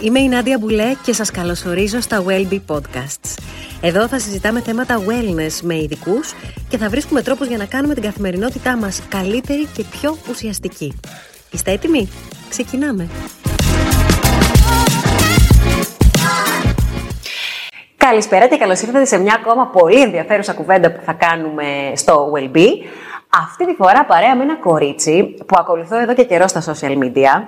Είμαι η Νάντια Μπουλέ και σας καλωσορίζω στα Wellbe Podcasts. Εδώ θα συζητάμε θέματα wellness με ειδικούς και θα βρίσκουμε τρόπους για να κάνουμε την καθημερινότητά μας καλύτερη και πιο ουσιαστική. Είστε έτοιμοι; Ξεκινάμε! Καλησπέρα και καλώς ήρθατε σε μια ακόμα πολύ ενδιαφέρουσα κουβέντα που θα κάνουμε στο Wellbe. Αυτή τη φορά παρέα με ένα κορίτσι που ακολουθώ εδώ και καιρό στα social media,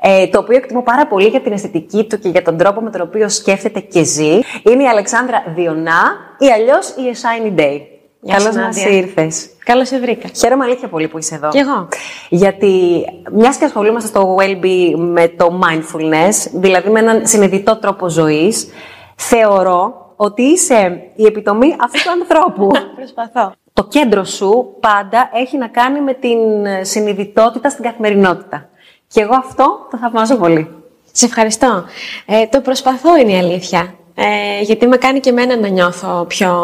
ε, το οποίο εκτιμώ πάρα πολύ για την αισθητική του και για τον τρόπο με τον οποίο σκέφτεται και ζει. Είναι η Αλεξάνδρα Διονά ή αλλιώς η A Shiny Day. Καλώς μας ήρθες. Καλώς σε βρήκα. Χαίρομαι αλήθεια πολύ που είσαι εδώ. Κι εγώ. Γιατί μιας και ασχολούμαστε στο Wellbe με το mindfulness, δηλαδή με έναν συνειδητό τρόπο ζωής, θεωρώ ότι είσαι η επιτομή αυτού του ανθρώπου. Προσπαθώ το κέντρο σου πάντα έχει να κάνει με την ε, συνειδητότητα στην καθημερινότητα. Και εγώ αυτό το θαυμάζω πολύ. Σε ευχαριστώ. Ε, το προσπαθώ είναι η αλήθεια. Ε, γιατί με κάνει και εμένα να νιώθω πιο,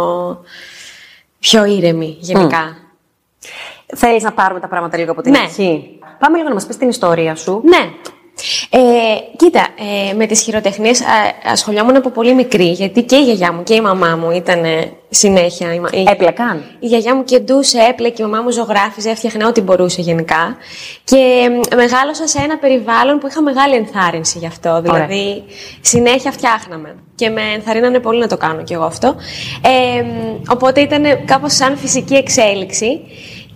πιο ήρεμη γενικά. Mm. Θέλεις να πάρουμε τα πράγματα λίγο από την ναι. αρχή; Πάμε λίγο να μας πεις την ιστορία σου. Ναι. Ε, κοίτα, ε, με τις χειροτεχνίες ασχολιόμουν από πολύ μικρή, γιατί και η γιαγιά μου και η μαμά μου ήταν συνέχεια. Η, Έπλεκαν; Η γιαγιά μου κεντούσε, έπλεκε, η μαμά μου ζωγράφιζε, έφτιαχνε ό,τι μπορούσε γενικά. Και μεγάλωσα σε ένα περιβάλλον που είχα μεγάλη ενθάρρυνση γι' αυτό. Δηλαδή, συνέχεια φτιάχναμε. Και με ενθαρρύνανε πολύ να το κάνω κι εγώ αυτό. Ε, οπότε ήταν κάπως σαν φυσική εξέλιξη.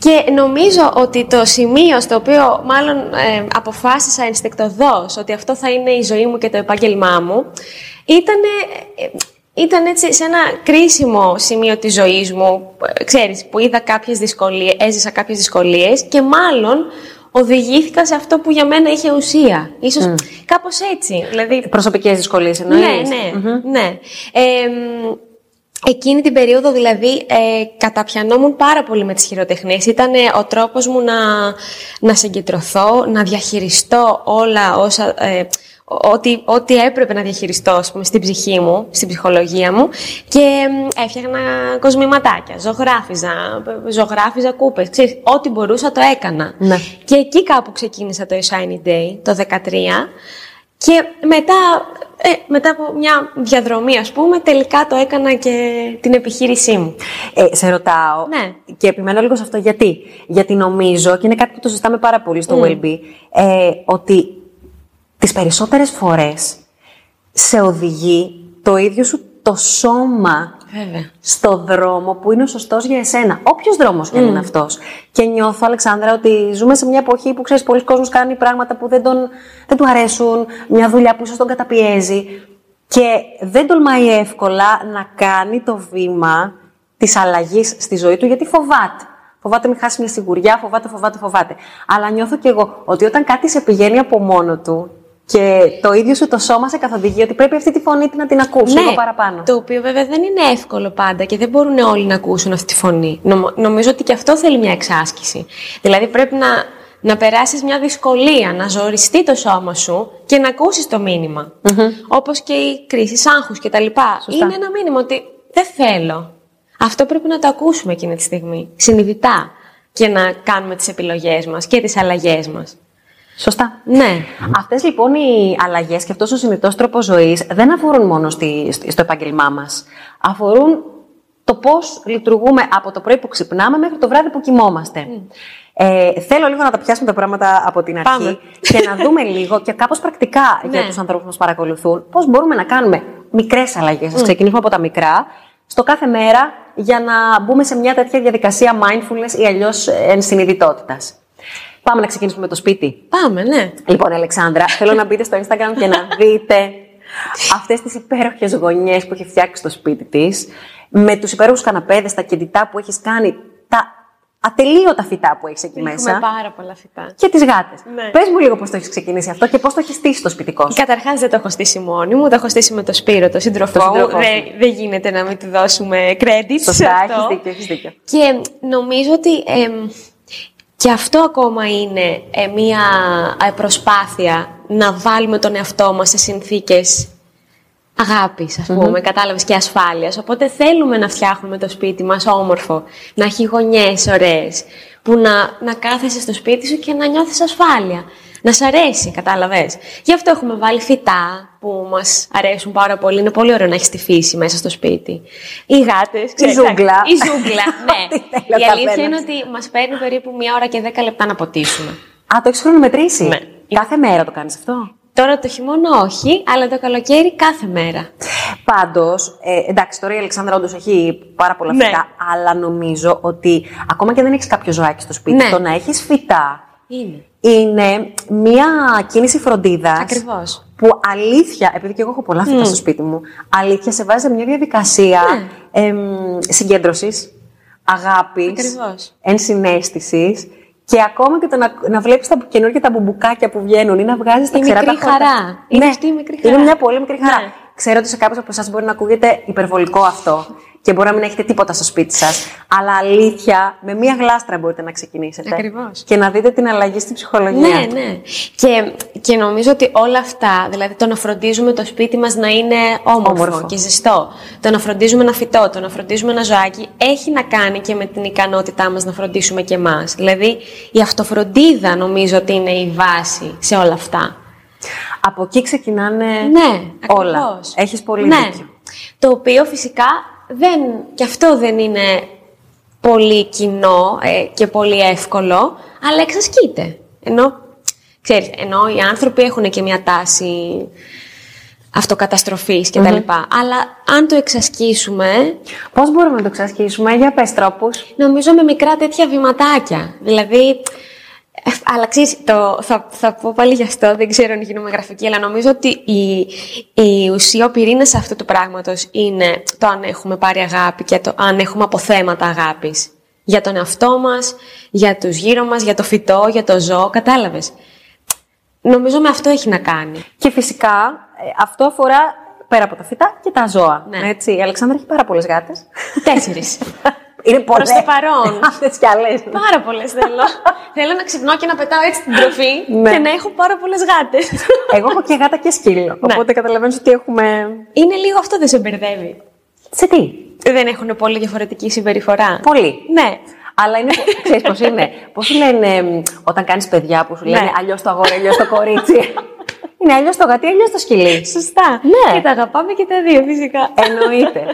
Και νομίζω ότι το σημείο στο οποίο μάλλον ε, αποφάσισα ενστικτοδός ότι αυτό θα είναι η ζωή μου και το επάγγελμά μου, ήταν, ε, ήταν έτσι σε ένα κρίσιμο σημείο της ζωής μου, ξέρεις, που είδα κάποιες δυσκολίες, έζησα κάποιες δυσκολίες και μάλλον οδηγήθηκα σε αυτό που για μένα είχε ουσία. Ίσως mm. κάπως έτσι. Δηλαδή... Προσωπικές δυσκολίες εννοείς. Ναι, ναι, ναι. Ε, Εκείνη την περίοδο δηλαδή ε, καταπιανόμουν πάρα πολύ με τις χειροτεχνίες. Ήταν ο τρόπος μου να, να συγκεντρωθώ, να διαχειριστώ όλα όσα... Ε, ό,τι, ό,τι έπρεπε να διαχειριστώ ας πούμε, στην ψυχή μου, στην ψυχολογία μου και έφτιαχνα κοσμηματάκια, ζωγράφιζα, ζωγράφιζα κούπες, ξέρεις, ό,τι μπορούσα το έκανα. Ναι. Και εκεί κάπου ξεκίνησα το Shiny Day, το 2013 και μετά, ε, μετά από μια διαδρομή, ας πούμε, τελικά το έκανα και την επιχείρησή μου. Ε, σε ρωτάω ναι. και επιμένω λίγο σε αυτό γιατί. Γιατί νομίζω, και είναι κάτι που το συζητάμε πάρα πολύ στο mm. Wellbe, ε, ότι τις περισσότερες φορές σε οδηγεί το ίδιο σου το σώμα Βέβαια. στο δρόμο που είναι ο σωστός για εσένα. Όποιος δρόμος και mm. είναι αυτός. Και νιώθω, Αλεξάνδρα, ότι ζούμε σε μια εποχή που ξέρεις, πολλοί κόσμοι κάνει πράγματα που δεν, τον, δεν του αρέσουν, μια δουλειά που ίσως τον καταπιέζει. Και δεν τολμάει εύκολα να κάνει το βήμα της αλλαγής στη ζωή του, γιατί φοβάται. Φοβάται μην χάσει μια σιγουριά, φοβάται, φοβάται, φοβάται. Αλλά νιώθω κι εγώ ότι όταν κάτι σε πηγαίνει από μόνο του και το ίδιο σου το σώμα σε καθοδηγεί ότι πρέπει αυτή τη φωνή να την ακούσει ναι, λίγο παραπάνω. Το οποίο βέβαια δεν είναι εύκολο πάντα και δεν μπορούν όλοι να ακούσουν αυτή τη φωνή. νομίζω ότι και αυτό θέλει μια εξάσκηση. Δηλαδή πρέπει να, να περάσεις μια δυσκολία, να ζοριστεί το σώμα σου και να ακούσεις το μήνυμα. Mm-hmm. Όπως και η κρίση άγχους και τα λοιπά. Είναι ένα μήνυμα ότι δεν θέλω. Αυτό πρέπει να το ακούσουμε εκείνη τη στιγμή, συνειδητά, και να κάνουμε τις επιλογές μας και τις αλλαγές μας. Σωστά. Ναι. Αυτές λοιπόν οι αλλαγές και αυτός ο συνειδητός τρόπος ζωής δεν αφορούν μόνο στη, στο επάγγελμά μας. Αφορούν το πώς λειτουργούμε από το πρωί που ξυπνάμε μέχρι το βράδυ που κοιμόμαστε. Ε, θέλω λίγο να τα πιάσουμε τα πράγματα από την αρχή και να δούμε λίγο και κάπως πρακτικά για ναι. τους ανθρώπους που μας παρακολουθούν πώς μπορούμε να κάνουμε μικρές αλλαγές. Mm. ξεκινήσουμε από τα μικρά, στο κάθε μέρα για να μπούμε σε μια τέτοια διαδικασία mindfulness ή αλλιώς ενσυνειδητότητας. Πάμε να ξεκινήσουμε με το σπίτι. Πάμε, ναι. Λοιπόν, Αλεξάνδρα, θέλω να μπείτε στο Instagram και να δείτε αυτές τις υπέροχες γωνιές που έχει φτιάξει στο σπίτι της, με τους υπέροχους καναπέδες, τα κεντητά που έχεις κάνει, τα ατελείωτα φυτά που έχεις εκεί Έχουμε μέσα. πάρα πολλά φυτά. Και τις γάτες. Ναι. Πες μου λίγο πώς το έχεις ξεκινήσει αυτό και πώς το έχεις στήσει το σπιτικό σου. Καταρχάς δεν το έχω στήσει μόνη μου, το έχω στήσει με το Σπύρο, το σύντροφό μου. Δεν δε γίνεται να μην του δώσουμε credit. Σωστά, έχεις δίκιο, έχεις δίκιο. Και νομίζω ότι. Ε, και αυτό ακόμα είναι ε, μία ε, προσπάθεια να βάλουμε τον εαυτό μας σε συνθήκες αγάπης, ας πούμε, mm κατάλαβες, και ασφάλειας. Οπότε θέλουμε να φτιάχνουμε το σπίτι μας όμορφο, να έχει γωνιές ωραίες, που να, να κάθεσαι στο σπίτι σου και να νιώθεις ασφάλεια. Να σ' αρέσει, κατάλαβες. Γι' αυτό έχουμε βάλει φυτά που μας αρέσουν πάρα πολύ. Είναι πολύ ωραίο να έχεις τη φύση μέσα στο σπίτι. Οι γάτες, Η ζούγκλα. Η ζούγκλα, ναι. θέλεις ο Η αλήθεια καθένας. είναι ότι μας παίρνει περίπου μία ώρα και δέκα λεπτά να ποτίσουμε. Α, το έχεις χρονομετρήσει. Ναι. Κάθε μέρα το κάνεις αυτό; Τώρα το χειμώνα όχι, αλλά το καλοκαίρι κάθε μέρα. Πάντως, ε, εντάξει, τώρα η Αλεξάνδρα όντως έχει πάρα πολλά Ναι. φυτά, αλλά νομίζω ότι ακόμα και δεν έχεις κάποιο ζωάκι στο σπίτι, Ναι. το να έχεις φυτά Είναι. Είναι μία κίνηση φροντίδας. Ακριβώς. Που αλήθεια, επειδή και εγώ έχω πολλά φυτά στο σπίτι μου, αλήθεια σε βάζει σε μια διαδικασία Ναι. εμ, συγκέντρωσης, αγάπης, Ακριβώς. ενσυναίσθησης. Και ακόμα και το να, να βλέπεις τα καινούργια τα μπουμπουκάκια που βγαίνουν ή να βγάζεις τα Η ξερά μικρή τα χορτά. χαρά. Είναι αυτή η μικρή Είναι χαρά. μια πολύ μικρή χαρά. Ναι. Ξέρω ότι σε κάποιους από εσάς μπορεί να ακούγεται υπερβολικό αυτό και μπορεί να μην έχετε τίποτα στο σπίτι σας. Αλλά αλήθεια, με μία γλάστρα μπορείτε να ξεκινήσετε. Ακριβώς. Και να δείτε την αλλαγή στην ψυχολογία. Ναι, ναι. Και, και νομίζω ότι όλα αυτά, δηλαδή το να φροντίζουμε το σπίτι μας να είναι όμορφο, Όμορφο. και ζεστό, το να φροντίζουμε ένα φυτό, το να φροντίζουμε ένα ζωάκι, έχει να κάνει και με την ικανότητά μας να φροντίσουμε και εμάς. Δηλαδή η αυτοφροντίδα νομίζω ότι είναι η βάση σε όλα αυτά. Από εκεί ξεκινάνε Ναι, όλα. ακριβώς. Έχεις πολύ ναι. δίκιο. Το οποίο φυσικά δεν, και αυτό δεν είναι πολύ κοινό ε, και πολύ εύκολο, αλλά εξασκείται. Ενώ, ξέρεις, ενώ οι άνθρωποι έχουν και μια τάση αυτοκαταστροφής και τα λοιπά. Αλλά αν το εξασκήσουμε, Πώς μπορούμε να το εξασκήσουμε, για πες τρόπους. νομίζω με μικρά τέτοια βηματάκια. Δηλαδή, ε, αλλά ξέρεις, το, θα, θα πω πάλι γι' αυτό, δεν ξέρω αν γίνομαι γραφική, αλλά νομίζω ότι η, η ουσία, ο πυρήνας αυτού του πράγματος είναι το αν έχουμε πάρει αγάπη και το αν έχουμε αποθέματα αγάπης. Για τον εαυτό μας, για τους γύρω μας, για το φυτό, για το ζώο, κατάλαβες. Νομίζω με αυτό έχει να κάνει. Και φυσικά ε, αυτό αφορά πέρα από τα φυτά και τα ζώα. Ναι. Έτσι, η Αλεξάνδρα έχει πάρα πολλές γάτες. Τέσσερις. Είναι πολλές. το παρόν. Αυτές κι άλλες. Πάρα πολλές θέλω. θέλω να ξυπνώ και να πετάω έτσι την τροφή Ναι. και να έχω πάρα πολλές γάτες. Εγώ έχω και γάτα και σκύλο. Ναι. Οπότε καταλαβαίνεις ότι έχουμε... Είναι λίγο αυτό δεν σε μπερδεύει. Σε τι; Δεν έχουν πολύ διαφορετική συμπεριφορά. Πολύ. Ναι. Αλλά είναι. Ξέρεις πώς είναι; Πώς σου λένε μ, όταν κάνεις παιδιά που σου λένε Ναι. αλλιώς το αγόρι, αλλιώς το κορίτσι. Είναι αλλιώς το γατί, αλλιώς το σκυλί. Σωστά. Ναι. Και τα αγαπάμε και τα δύο, φυσικά. Εννοείται.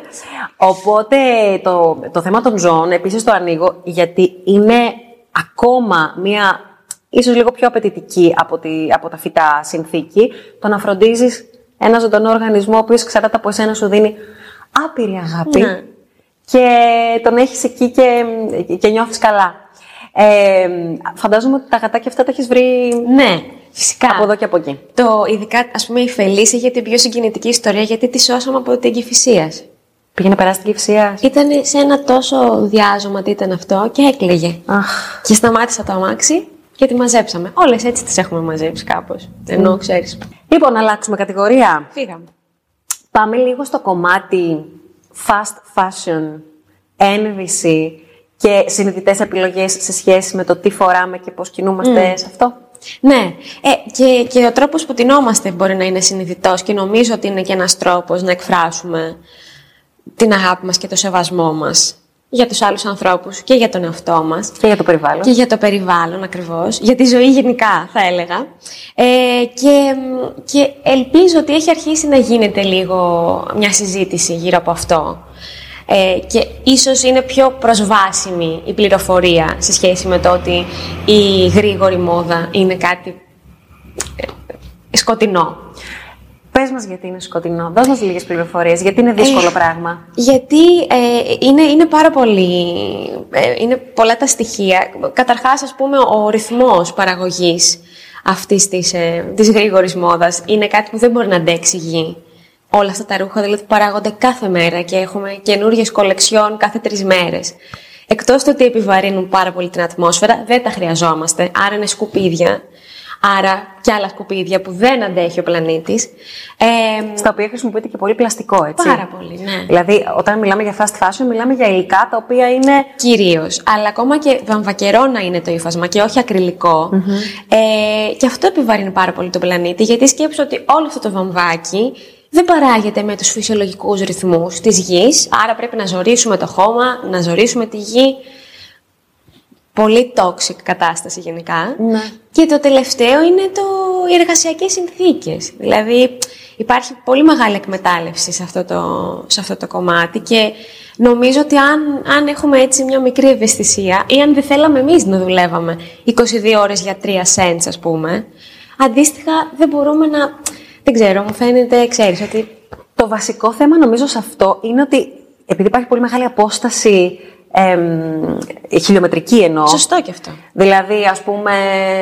Οπότε το, το θέμα των ζώων επίσης το ανοίγω γιατί είναι ακόμα μία ίσως λίγο πιο απαιτητική από, τη, από τα φυτά συνθήκη το να φροντίζεις ένα ζωντανό οργανισμό ο οποίος εξαρτάται από εσένα σου δίνει άπειρη αγάπη Ναι. και τον έχεις εκεί και, και νιώθεις καλά. Ε, φαντάζομαι ότι τα γατάκια αυτά τα έχεις βρει Ναι, φυσικά. από εδώ και από εκεί. Το, ειδικά, ας πούμε, η Φελής είχε την πιο συγκινητική ιστορία γιατί της σώσαμε από την κυφυσίας. Πήγαινε περάσει την κυφσία. Ήταν σε ένα τόσο διάζωμα τι ήταν αυτό και έκλαιγε. Αχ, Και σταμάτησα το αμάξι και τη μαζέψαμε. Όλες έτσι τις έχουμε μαζέψει κάπως. Ενώ, ξέρεις, Λοιπόν, να αλλάξουμε κατηγορία. φύγαμε. Πάμε λίγο στο κομμάτι fast fashion, ένδυση και συνειδητές επιλογές σε σχέση με το τι φοράμε και πώς κινούμαστε σε αυτό. Ναι, ε, και, και ο τρόπος που τεινόμαστε μπορεί να είναι συνειδητός και νομίζω ότι είναι και ένας τρόπος να εκφράσουμε την αγάπη μας και το σεβασμό μας για τους άλλους ανθρώπους και για τον εαυτό μας. Και για το περιβάλλον. Και για το περιβάλλον ακριβώς, για τη ζωή γενικά θα έλεγα. Ε, και, και ελπίζω ότι έχει αρχίσει να γίνεται λίγο μια συζήτηση γύρω από αυτό. Ε, και ίσως είναι πιο προσβάσιμη η πληροφορία σε σχέση με το ότι η γρήγορη μόδα είναι κάτι ε, σκοτεινό. Πες μας γιατί είναι σκοτεινό. Δώσ' μας λίγες πληροφορίες. Γιατί είναι δύσκολο Ε, πράγμα. Γιατί ε, είναι, είναι πάρα πολύ. ε, είναι πολλά τα στοιχεία. Καταρχάς, ας πούμε, ο ρυθμός παραγωγής αυτής της, ε, της γρήγορης μόδας είναι κάτι που δεν μπορεί να αντέξει η γη. Όλα αυτά τα ρούχα δηλαδή παράγονται κάθε μέρα και έχουμε καινούριε κολεξιόν κάθε τρεις μέρες. Εκτός του ότι επιβαρύνουν πάρα πολύ την ατμόσφαιρα, δεν τα χρειαζόμαστε, άρα είναι σκουπίδια. Άρα και άλλα σκουπίδια που δεν αντέχει ο πλανήτης. Ε, Στα οποία χρησιμοποιείται και πολύ πλαστικό, έτσι. Πάρα πολύ, ναι. Δηλαδή, όταν μιλάμε για fast fashion, μιλάμε για υλικά τα οποία είναι. Κυρίως. Αλλά ακόμα και βαμβακερό να είναι το ύφασμα και όχι ακριλικό. Ε, και αυτό επιβαρύνει πάρα πολύ τον πλανήτη, γιατί σκέψω ότι όλο αυτό το βαμβάκι δεν παράγεται με τους φυσιολογικούς ρυθμούς της γης, άρα πρέπει να ζωρίσουμε το χώμα, να ζωρίσουμε τη γη. πολύ toxic κατάσταση γενικά. Ναι. Και το τελευταίο είναι το, οι εργασιακές συνθήκες. Δηλαδή υπάρχει πολύ μεγάλη εκμετάλλευση σε αυτό το, σε αυτό το κομμάτι και νομίζω ότι αν, αν έχουμε έτσι μια μικρή ευαισθησία ή αν δεν θέλαμε εμείς να δουλεύαμε 22 ώρες για 3 cents ας πούμε, αντίστοιχα δεν μπορούμε να... Δεν ξέρω, μου φαίνεται, ξέρεις, ότι Το βασικό θέμα νομίζω σε αυτό είναι ότι επειδή υπάρχει πολύ μεγάλη απόσταση εμ, χιλιομετρική εννοώ. Σωστό και αυτό. Δηλαδή, ας πούμε,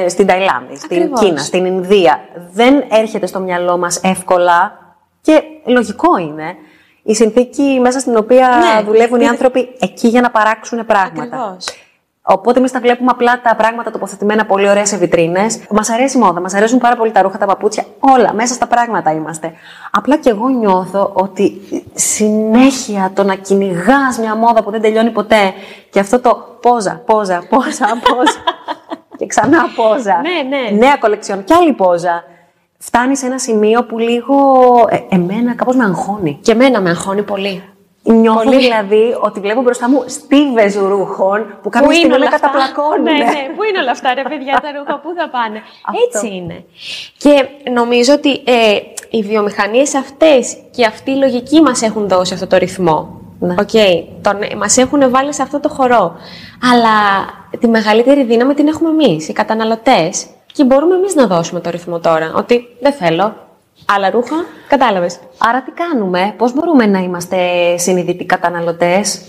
στην Ταϊλάνδη, στην Ακριβώς. Κίνα, στην Ινδία. Δεν έρχεται στο μυαλό μας εύκολα και λογικό είναι η συνθήκη μέσα στην οποία Ναι. δουλεύουν οι άνθρωποι εκεί για να παράξουν πράγματα. Ακριβώς. Οπότε εμείς τα βλέπουμε απλά τα πράγματα τοποθετημένα πολύ ωραία σε βιτρίνες. Μας αρέσει η μόδα, μας αρέσουν πάρα πολύ τα ρούχα, τα παπούτσια. Όλα μέσα στα πράγματα είμαστε. Απλά και εγώ νιώθω ότι συνέχεια το να κυνηγάς μια μόδα που δεν τελειώνει ποτέ και αυτό το πόζα, πόζα, πόζα, πόζα. και ξανά πόζα. Ναι, ναι. Νέα κολεξιόν και άλλη πόζα. Φτάνει σε ένα σημείο που λίγο ε, εμένα κάπως με αγχώνει. Και εμένα με αγχώνει πολύ. Νιώθω Πολύ. δηλαδή ότι βλέπω μπροστά μου στίβες ρούχων που κάποια Πού στιγμή με όλα αυτά; καταπλακώνουν. Ναι, ναι, πού είναι όλα αυτά, ρε παιδιά, τα ρούχα, πού θα πάνε; Αυτό. Έτσι είναι. Και νομίζω ότι ε, οι βιομηχανίες αυτές και αυτή η λογική μας έχουν δώσει αυτό το ρυθμό. Ναι. Οκ, τον, μας έχουν βάλει σε αυτό το χορό. Αλλά τη μεγαλύτερη δύναμη την έχουμε εμείς, οι καταναλωτές. Και μπορούμε εμείς να δώσουμε το ρυθμό τώρα. Ότι δεν θέλω άλλα ρούχα, κατάλαβες. Άρα τι κάνουμε, πώς μπορούμε να είμαστε συνειδητοί καταναλωτές;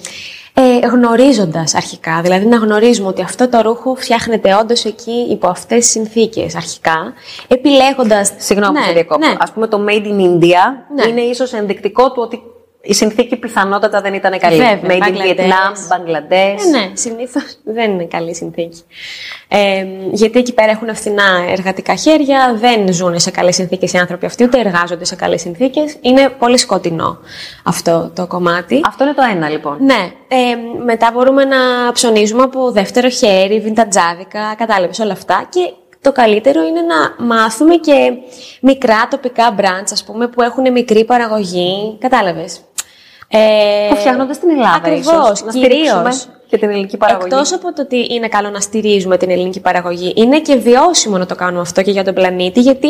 Ε, γνωρίζοντας αρχικά, δηλαδή να γνωρίζουμε ότι αυτό το ρούχο φτιάχνεται όντως εκεί υπό αυτές τις συνθήκες αρχικά, επιλέγοντα. Συγγνώμη που σε διακόπτω. ναι. Ας πούμε το Made in India Ναι. είναι ίσως ενδεικτικό του ότι η συνθήκη πιθανότατα δεν ήταν καλή. Βέβαια, Made in Μπαγκλαντές. Vietnam, Bangladesh. Ε, ναι, συνήθως δεν είναι καλή συνθήκη. Ε, γιατί εκεί πέρα έχουν φθηνά εργατικά χέρια, δεν ζουν σε καλές συνθήκες οι άνθρωποι αυτοί, ούτε εργάζονται σε καλές συνθήκες. Είναι πολύ σκοτεινό αυτό το κομμάτι. Αυτό είναι το ένα λοιπόν. Ναι. Ε, μετά μπορούμε να ψωνίζουμε από δεύτερο χέρι, βιντατζάδικα, κατάλαβες όλα αυτά. Και το καλύτερο είναι να μάθουμε και μικρά τοπικά brands, ας πούμε, που έχουν μικρή παραγωγή. Κατάλαβες. Ε, Που φτιάχνονται στην Ελλάδα Ακριβώς, ίσως. Να στηρίξουμε κυρίως. και την ελληνική παραγωγή. Εκτός από το ότι είναι καλό να στηρίζουμε την ελληνική παραγωγή, είναι και βιώσιμο να το κάνουμε αυτό και για τον πλανήτη, γιατί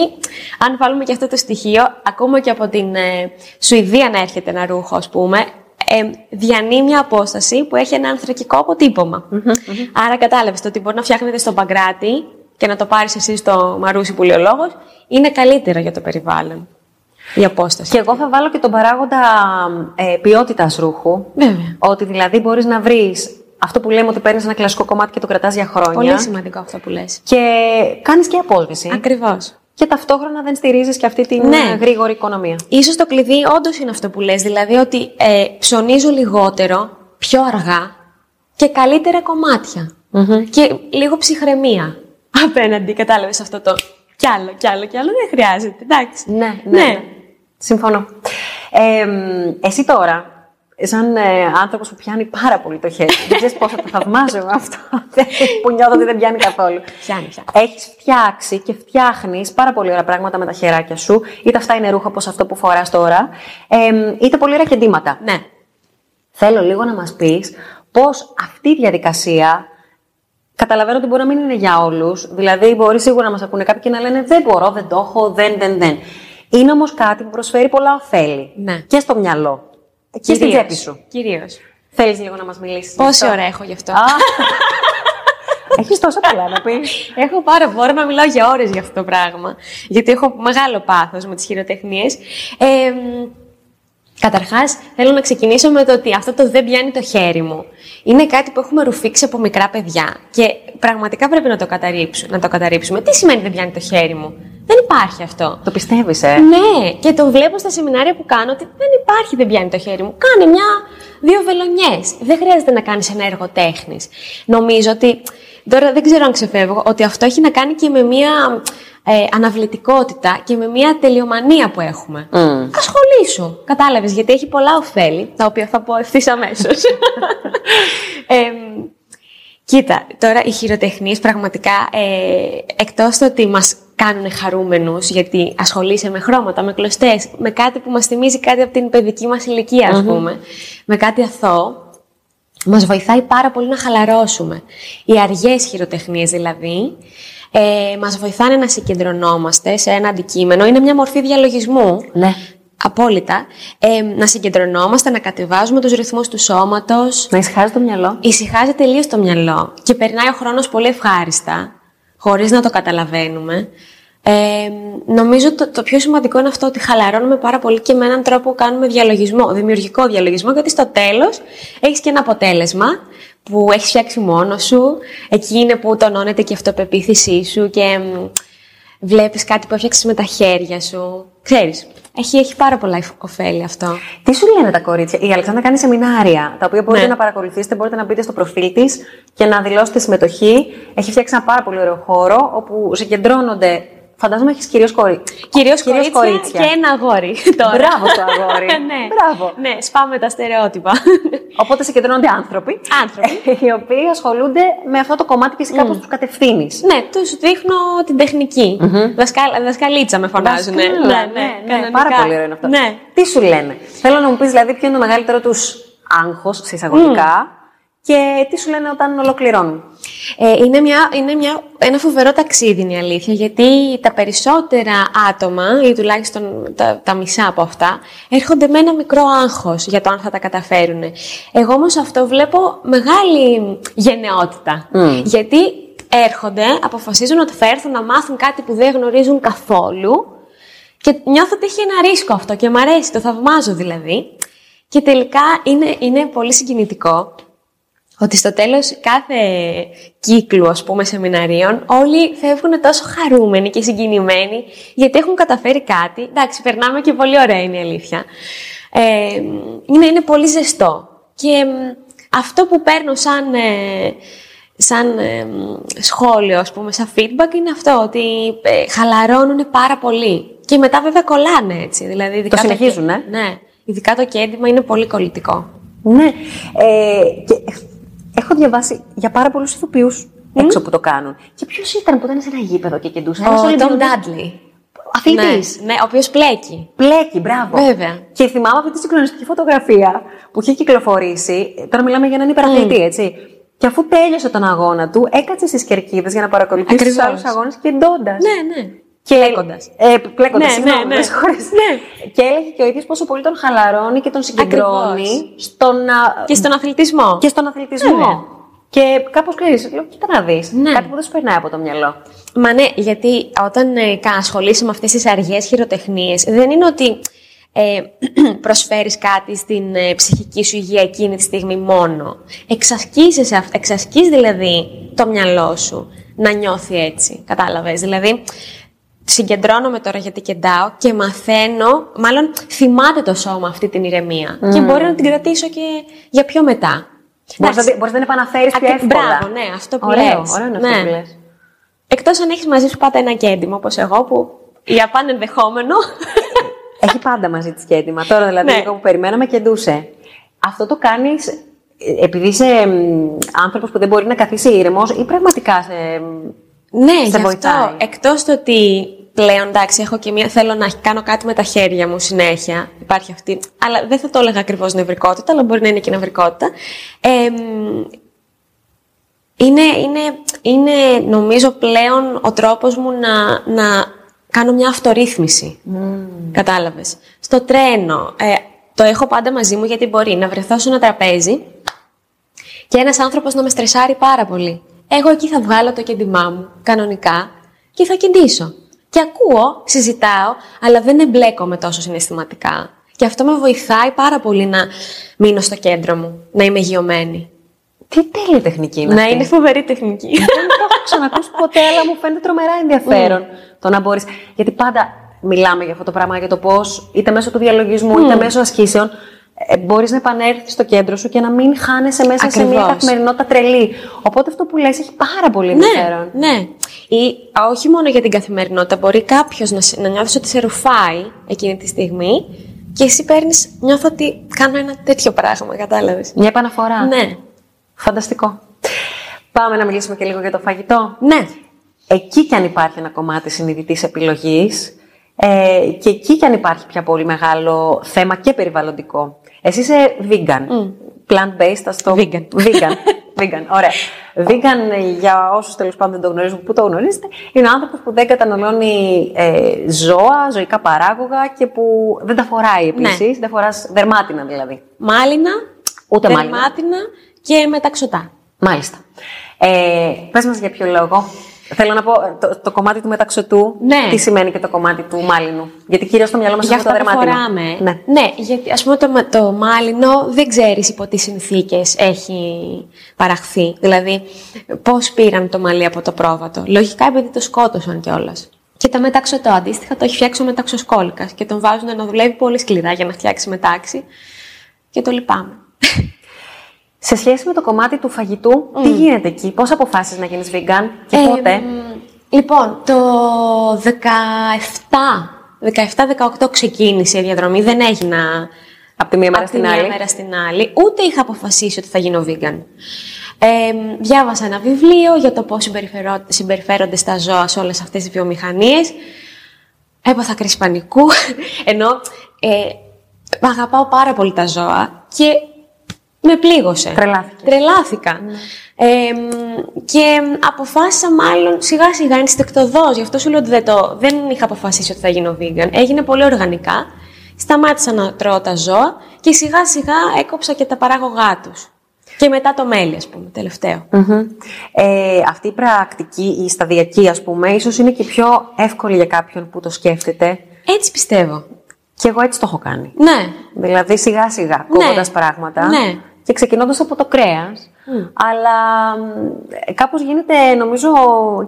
αν βάλουμε και αυτό το στοιχείο, ακόμα και από την ε, Σουηδία να έρχεται ένα ρούχο, ας πούμε, ε, διανύει μια απόσταση που έχει ένα ανθρακικό αποτύπωμα. Άρα κατάλαβες το ότι μπορεί να φτιάχνετε στο Παγκράτη και να το πάρεις εσύ στο Μαρούσι που λέει ο λόγος, είναι καλύτερα για το περιβάλλον. Η απόσταση. Και εγώ θα βάλω και τον παράγοντα ε, ποιότητας ρούχου. Βέβαια. Ότι δηλαδή μπορείς να βρεις αυτό που λέμε ότι παίρνεις ένα κλασικό κομμάτι και το κρατάς για χρόνια. Πολύ σημαντικό αυτό που λες. Και κάνεις και απόσβεση. Ακριβώς. Και ταυτόχρονα δεν στηρίζεις και αυτή την Ναι. ε, γρήγορη οικονομία. Ίσως το κλειδί όντως είναι αυτό που λες, δηλαδή ότι ε, ψωνίζω λιγότερο, πιο αργά και καλύτερα κομμάτια. Και λίγο ψυχραιμία απέναντι, κατάλαβες αυτό το κι άλλο, κι άλλο, κι άλλο, δεν χρειάζεται, εντάξει. Ναι, ναι. ναι. Συμφωνώ. Ε, μ, εσύ τώρα, σαν ε, άνθρωπος που πιάνει πάρα πολύ το χέρι, δεν ξέρεις πόσο το θαυμάζω εγώ αυτό, που νιώθω ότι δεν πιάνει καθόλου. Πιάνει, πιάνει. Έχεις φτιάξει και φτιάχνεις πάρα πολύ ωραία πράγματα με τα χεράκια σου, είτε αυτά είναι ρούχα όπως αυτό που φοράς τώρα, ε, είτε πολύ ωραία κεντήματα. Ναι. Θέλω λίγο να μας πεις πώς αυτή η διαδικασία καταλαβαίνω ότι μπορεί να μην είναι για όλους. Δηλαδή, μπορεί σίγουρα να μας ακούνε κάποιοι και να λένε δεν μπορώ, δεν το έχω, δεν, δεν, δεν. Είναι όμως κάτι που προσφέρει πολλά ωφέλη. Ναι. Και στο μυαλό. Και στην τσέπη σου. Κυρίως. Θέλεις λίγο να μας μιλήσεις. γι' Πόση αυτό; ώρα έχω γι' αυτό; Α, Έχεις τόσα πολλά να πεις. Έχω πάρα μπορώ να μιλάω για ώρες για αυτό το πράγμα. Γιατί έχω μεγάλο πάθος με τις χειροτεχνίες. Ε, μ, καταρχάς, θέλω να ξεκινήσω με το ότι αυτό το δεν πιάνει το χέρι μου. Είναι κάτι που έχουμε ρουφήξει από μικρά παιδιά. Και πραγματικά πρέπει να το, καταρρύψουμε, να το καταρρύψουμε. Τι σημαίνει δεν πιάνει το χέρι μου. Δεν υπάρχει αυτό. Το πιστεύεις, ε; Ναι, και το βλέπω στα σεμινάρια που κάνω ότι δεν υπάρχει, δεν πιάνει το χέρι μου. Κάνε μια, δύο βελονιές. Δεν χρειάζεται να κάνεις ένα έργο τέχνης. Νομίζω ότι. Τώρα δεν ξέρω αν ξεφεύγω, ότι αυτό έχει να κάνει και με μια ε, αναβλητικότητα και με μια τελειομανία που έχουμε. Μμ. Ασχολήσου. Κατάλαβες, γιατί έχει πολλά ωφέλη, τα οποία θα πω ευθύς αμέσως. κοίτα, τώρα οι χειροτεχνίες πραγματικά, ε, εκτός το ότι μας κάνουν χαρούμενους, γιατί ασχολείσαι με χρώματα, με κλωστές, με κάτι που μας θυμίζει κάτι από την παιδική μας ηλικία, ας πούμε, με κάτι αθώο, μας βοηθάει πάρα πολύ να χαλαρώσουμε. Οι αργές χειροτεχνίες δηλαδή, ε, μας βοηθάνε να συγκεντρωνόμαστε σε ένα αντικείμενο. Είναι μια μορφή διαλογισμού. Ναι. Απόλυτα. Ε, να συγκεντρωνόμαστε, να κατεβάζουμε τους ρυθμούς του σώματος. Να ησυχάζει το μυαλό. Ησυχάζει τελείως το μυαλό. Και περνάει ο χρόνος πολύ ευχάριστα, χωρίς να το καταλαβαίνουμε. Ε, νομίζω το, το πιο σημαντικό είναι αυτό ότι χαλαρώνουμε πάρα πολύ και με έναν τρόπο κάνουμε διαλογισμό, δημιουργικό διαλογισμό, γιατί στο τέλος έχεις και ένα αποτέλεσμα που έχεις φτιάξει μόνος σου, εκεί είναι που τονώνεται και η αυτοπεποίθησή σου και βλέπεις κάτι που έφτιαξες με τα χέρια σου. Ξέρεις, έχει, έχει πάρα πολλά ωφέλη αυτό. Τι σου λένε τα κορίτσια; Η Αλεξάνδρα κάνει σεμινάρια, τα οποία μπορείτε ναι. να παρακολουθήσετε, μπορείτε να μπείτε στο προφίλ της και να δηλώσετε συμμετοχή. Έχει φτιάξει ένα πάρα πολύ ωραίο χώρο όπου συγκεντρώνονται Φαντάζομαι έχεις κυρίως κορί... κυρίως κορίτσια, κορίτσια, και ένα αγόρι. Τώρα. Μπράβο το αγόρι. ναι. Μπράβο. Ναι, σπάμε τα στερεότυπα. Οπότε συγκεντρώνονται άνθρωποι. Άνθρωποι. οι οποίοι ασχολούνται με αυτό το κομμάτι και εσύ κάπως mm. τους κατευθύνεις. Ναι, τους δείχνω την τεχνική. Mm-hmm. Δασκαλίτσα με φωνάζουν. Ναι, ναι, ναι, ναι, Πάρα πολύ ωραίο είναι αυτό. Ναι. Τι σου λένε; Θέλω να μου πεις δηλαδή ποιο είναι το μεγαλύτερο τους άγχος σε εισαγωγικά και τι σου λένε όταν ολοκληρώνουν; Ε, είναι μια, είναι μια, ένα φοβερό ταξίδι, είναι η αλήθεια, γιατί τα περισσότερα άτομα, ή τουλάχιστον τα, τα μισά από αυτά, έρχονται με ένα μικρό άγχος για το αν θα τα καταφέρουν. Εγώ όμως αυτό βλέπω μεγάλη γενναιότητα, γιατί έρχονται, αποφασίζουν ότι θα έρθουν να μάθουν κάτι που δεν γνωρίζουν καθόλου και νιώθω ότι έχει ένα ρίσκο αυτό και μου αρέσει, το θαυμάζω δηλαδή. Και τελικά είναι, είναι πολύ συγκινητικό ότι στο τέλος κάθε κύκλου, ας πούμε, σεμιναρίων, όλοι φεύγουν τόσο χαρούμενοι και συγκινημένοι, γιατί έχουν καταφέρει κάτι. Εντάξει, περνάμε και πολύ ωραία είναι η αλήθεια. Ε, είναι, είναι πολύ ζεστό. Και αυτό που παίρνω σαν, ε, σαν ε, σχόλιο, ας πούμε, σαν feedback, είναι αυτό, ότι ε, χαλαρώνουν πάρα πολύ. Και μετά βέβαια κολλάνε έτσι. Δηλαδή, το συνεχίζουν, το, Ναι, ειδικά το κέντημα είναι πολύ κολλητικό. Ναι. Ε, και έχω διαβάσει για πάρα πολλούς ηθοποιούς mm. έξω που το κάνουν. Και ποιος ήταν που ήταν σε ένα γήπεδο και κεντούσε. Ο Τόμ Ντάντλι. Αθλητής. Ναι, ναι, ο οποίος πλέκει. Πλέκει, μπράβο. Βέβαια. Και θυμάμαι αυτή τη συγκλονιστική φωτογραφία που είχε κυκλοφορήσει. Τώρα μιλάμε για έναν υπεραθλητή, mm. έτσι. Και αφού τέλειωσε τον αγώνα του, έκατσε στις κερκίδες για να παρακολουθήσει τους άλλους αγώνες κεντώντα. Ναι, ναι. Και πλέκοντας. Ε, πλέκοντας, ναι, συγγνώμη, ναι, ναι. ναι. Και έλεγε και ο ίδιος πόσο πολύ τον χαλαρώνει και τον συγκεντρώνει στον, και στον αθλητισμό. Και στον αθλητισμό. Και κάπως ξέρεις, λέω, κοίτα να δεις. Ναι. Κάτι που δεν σου περνάει από το μυαλό. Μα ναι, γιατί όταν ε, ασχολείσαι με αυτές τις αργές χειροτεχνίες, δεν είναι ότι ε, προσφέρεις κάτι στην ε, ψυχική σου υγεία εκείνη τη στιγμή μόνο. Εξασκείς, εξασκείς δηλαδή το μυαλό σου να νιώθει έτσι. Κατάλαβες; Δηλαδή, συγκεντρώνομαι τώρα γιατί κεντάω και μαθαίνω, μάλλον θυμάται το σώμα αυτή την ηρεμία. Και μπορεί να την κρατήσω και για πιο μετά. Μπορείς να, μπορείς να την επαναφέρεις πιο εύκολα. Μπράβο, ναι, αυτό που ωραίο, λες. Ωραίο είναι αυτό ναι. που λες. Εκτός αν έχεις μαζί σου πάντα ένα κέντημα, όπως εγώ, που για πάνε ενδεχόμενο. Έχει πάντα μαζί της κέντημα. Τώρα δηλαδή, ναι. εγώ που περιμέναμε κεντούσε. Αυτό το κάνεις ε, επειδή είσαι άνθρωπος που δεν μπορεί να καθίσει ήρεμος ή πραγματικά σε, ναι, σε βοηθάει. αυτό, εκτός το ότι πλέον εντάξει, έχω και μία, θέλω να κάνω κάτι με τα χέρια μου συνέχεια. Υπάρχει αυτή. Αλλά δεν θα το έλεγα ακριβώς νευρικότητα, αλλά μπορεί να είναι και νευρικότητα. Ε, είναι, είναι, είναι, νομίζω, πλέον ο τρόπος μου να, να κάνω μια αυτορύθμιση. Mm. Κατάλαβες. Στο τρένο, ε, το έχω πάντα μαζί μου γιατί μπορεί να βρεθώ σε ένα τραπέζι και ένας άνθρωπος να με στρεσάρει πάρα πολύ. Εγώ εκεί θα βγάλω το κεντημά μου, κανονικά, και θα κεντήσω. Και ακούω, συζητάω, αλλά δεν εμπλέκομαι τόσο συναισθηματικά. Και αυτό με βοηθάει πάρα πολύ να μείνω στο κέντρο μου, να είμαι γιωμένη. Τι τέλεια τεχνική είναι Να είναι φοβερή τεχνική. Δεν το έχω ξανακούσει ποτέ, αλλά μου φαίνεται τρομερά ενδιαφέρον το να μπορείς. Γιατί πάντα μιλάμε για αυτό το πράγμα, για το πώς είτε μέσω του διαλογισμού, είτε μέσω ασκήσεων, ε, μπορείς να επανέλθεις στο κέντρο σου και να μην χάνεσαι μέσα Ακριβώς. σε μια καθημερινότητα τρελή. Οπότε αυτό που λες έχει πάρα πολύ ναι, ενδιαφέρον. Ναι, ναι. Ή όχι μόνο για την καθημερινότητα, μπορεί κάποιος να, να νιώθεις ότι σε ρουφάει εκείνη τη στιγμή και εσύ παίρνεις, νιώθω ότι κάνω ένα τέτοιο πράγμα, κατάλαβες. Μια επαναφορά. Ναι. Φανταστικό. Πάμε να μιλήσουμε και λίγο για το φαγητό. Ναι. Εκεί κι αν υπάρχει ένα κομμάτι συνειδητής επιλογής, ε, και εκεί κι αν υπάρχει πια πολύ μεγάλο θέμα και περιβαλλοντικό. Εσύ είσαι vegan. Plant-based, ας το. Vegan. Vegan. Vegan. Ωραία. Vegan, για όσους τέλος πάντων δεν το γνωρίζουν, που το γνωρίζετε, είναι ο άνθρωπος που δεν καταναλώνει ε, ζώα, ζωικά παράγωγα και που δεν τα φοράει επίσης. Δεν φοράς δερμάτινα δηλαδή. Μάλινα, Ούτε μάλινα. δερμάτινα και μεταξωτά. Μάλιστα. Ε, πες μας για ποιο λόγο. Θέλω να πω το, το κομμάτι του μεταξωτού. Ναι. Τι σημαίνει και το κομμάτι του μάλινου; Γιατί κυρίως στο μυαλό μας Για έχουμε το αυτά που δερμάτινο. φοράμε. Ναι. ναι, γιατί ας πούμε το, μα- το μάλινο δεν ξέρεις υπό τι συνθήκες έχει παραχθεί. Δηλαδή, πώς πήραν το μαλλί από το πρόβατο; Λογικά επειδή το σκότωσαν κιόλας. Και το μεταξωτό αντίστοιχα το έχει φτιάξει ο μεταξοσκόλικας και τον βάζουν να δουλεύει πολύ σκληρά για να φτιάξει μετάξι. Και το λυπάμαι. Σε σχέση με το κομμάτι του φαγητού, τι γίνεται εκεί, πώς αποφάσισες να γίνεις vegan και Ε, πότε; μ, λοιπόν, το 17, 17-18 ξεκίνησε η διαδρομή, δεν έγινα από τη μία μέρα από τη στην μία άλλη. μέρα στην άλλη, ούτε είχα αποφασίσει ότι θα γίνω vegan. Ε, διάβασα ένα βιβλίο για το πώς συμπεριφερό- συμπεριφέρονται στα ζώα σε όλες αυτές τις βιομηχανίες. Έπαθα κρίση πανικού, ενώ ε, αγαπάω πάρα πολύ τα ζώα και με πλήγωσε. Τρελάθηκες. Τρελάθηκα. Ε, μ, και αποφάσισα μάλλον σιγά σιγά ενστικτοδός, γι' αυτό σου λέω ότι δεν, το, δεν είχα αποφασίσει ότι θα γίνω vegan. Έγινε πολύ οργανικά, σταμάτησα να τρώω τα ζώα και σιγά σιγά έκοψα και τα παράγωγά τους. Και μετά το μέλι, ας πούμε, τελευταίο. Μμμ. Ε, αυτή η πρακτική, η σταδιακή, ας πούμε, ίσως είναι και πιο εύκολη για κάποιον που το σκέφτεται. Έτσι πιστεύω. Και εγώ έτσι το έχω κάνει. Ναι. Δηλαδή σιγά σιγά, κόβοντας πράγματα. Ναι. Και ξεκινώντας από το κρέας. Αλλά μ, κάπως γίνεται, νομίζω,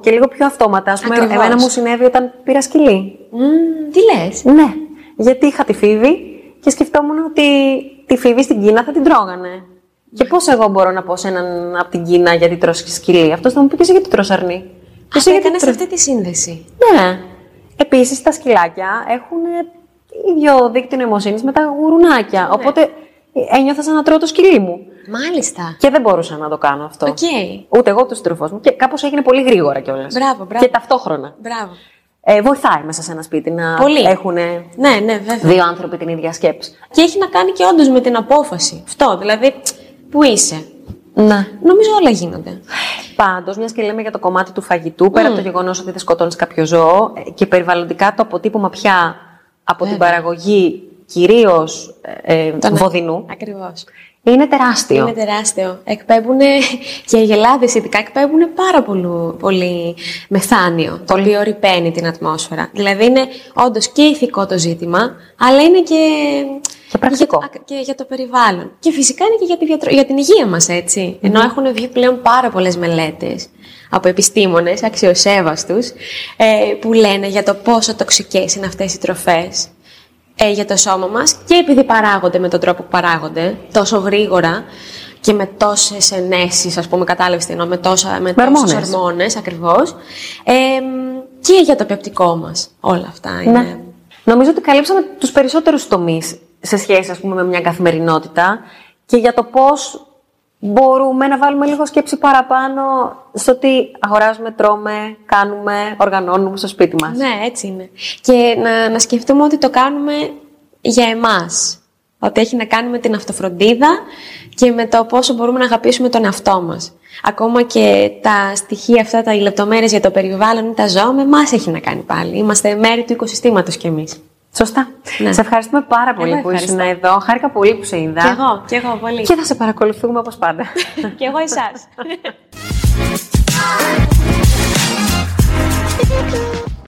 και λίγο πιο αυτόματα. Ας πούμε, Ακριβώς. εμένα μου συνέβη όταν πήρα σκυλί. Μμ, τι λες; Ναι. Γιατί είχα τη φίβη και σκεφτόμουν ότι τη φίβη στην Κίνα θα την τρώγανε. Και πώς εγώ μπορώ να πω σε έναν από την Κίνα γιατί τρώσει σκυλί; Αυτός θα μου πει και εσύ γιατί τρως αρνί; Και εσύ Α, γιατί έκανες τρως- αυτή τη σύνδεση. Ναι. Επίσης τα σκυλάκια έχουν ίδιο δίκτυο νοημοσύνης με τα γουρουνάκια. Ναι. Οπότε ε, ένιωθα σαν να τρώω το σκυλί μου. Μάλιστα. Και δεν μπορούσα να το κάνω αυτό. Οκ. Ούτε εγώ ούτε ο σύντροφός μου. Και κάπως έγινε πολύ γρήγορα κιόλας. Μπράβο, μπράβο. Και ταυτόχρονα. Μπράβο. Ε, βοηθάει μέσα σε ένα σπίτι να Πολύ. έχουν Ναι, ναι, βέβαια. δύο άνθρωποι την ίδια σκέψη. Και έχει να κάνει και όντως με την απόφαση. Αυτό, δηλαδή, που είσαι. Ναι. Νομίζω όλα γίνονται. Πάντως, μιας και λέμε για το κομμάτι του φαγητού, πέρα από το γεγονός ότι δεν σκοτώνεις κάποιο ζώο ε, και περιβαλλοντικά το αποτύπωμα πια από την παραγωγή κυρίως ε, βοδινού Ακριβώς. είναι τεράστιο. Είναι τεράστιο. Εκπέμπουν και οι Ελλάδε ειδικά εκπέμπουν πάρα πολύ, πολύ μεθάνιο, το οποίο ρηπαίνει την ατμόσφαιρα. Δηλαδή είναι όντως και ηθικό το ζήτημα, αλλά είναι και. Και πρακτικό. Για, το- και για το περιβάλλον. Και φυσικά είναι και για, τη διατρο- για την υγεία μας, έτσι. Ενώ έχουν βγει πλέον πάρα πολλές μελέτες από επιστήμονες αξιοσέβαστους ε, που λένε για το πόσο τοξικές είναι αυτές οι τροφές ε, για το σώμα μας και επειδή παράγονται με τον τρόπο που παράγονται τόσο γρήγορα και με τόσες ενέσεις, ας πούμε, κατάλαβες τι εννοώ, με, τόσα, με, Με τόσους ορμόνες. ορμόνες ακριβώς ε, και για το πεπτικό μας. Όλα αυτά είναι... Ναι. Νομίζω ότι καλύψαμε τους περισσότερους τομείς σε σχέση ας πούμε, με μια καθημερινότητα και για το πώς μπορούμε να βάλουμε λίγο σκέψη παραπάνω στο τι αγοράζουμε, τρώμε, κάνουμε, οργανώνουμε στο σπίτι μας. Ναι, έτσι είναι. Και να, να σκεφτούμε ότι το κάνουμε για εμάς. Ότι έχει να κάνει με την αυτοφροντίδα και με το πόσο μπορούμε να αγαπήσουμε τον εαυτό μας. Ακόμα και τα στοιχεία αυτά, τα οι λεπτομέρειες για το περιβάλλον ή τα ζώα, με εμάς έχει να κάνει πάλι. Είμαστε μέρη του οικοσυστήματος κι εμείς. Σωστά. Ναι. Σε ευχαριστούμε πάρα πολύ Εγώ που ήσουν ευχαριστώ. εδώ. Χάρηκα πολύ που σε είδα. Κι εγώ, κι εγώ πολύ. Και θα σε παρακολουθούμε όπως πάντα. κι εγώ εσάς.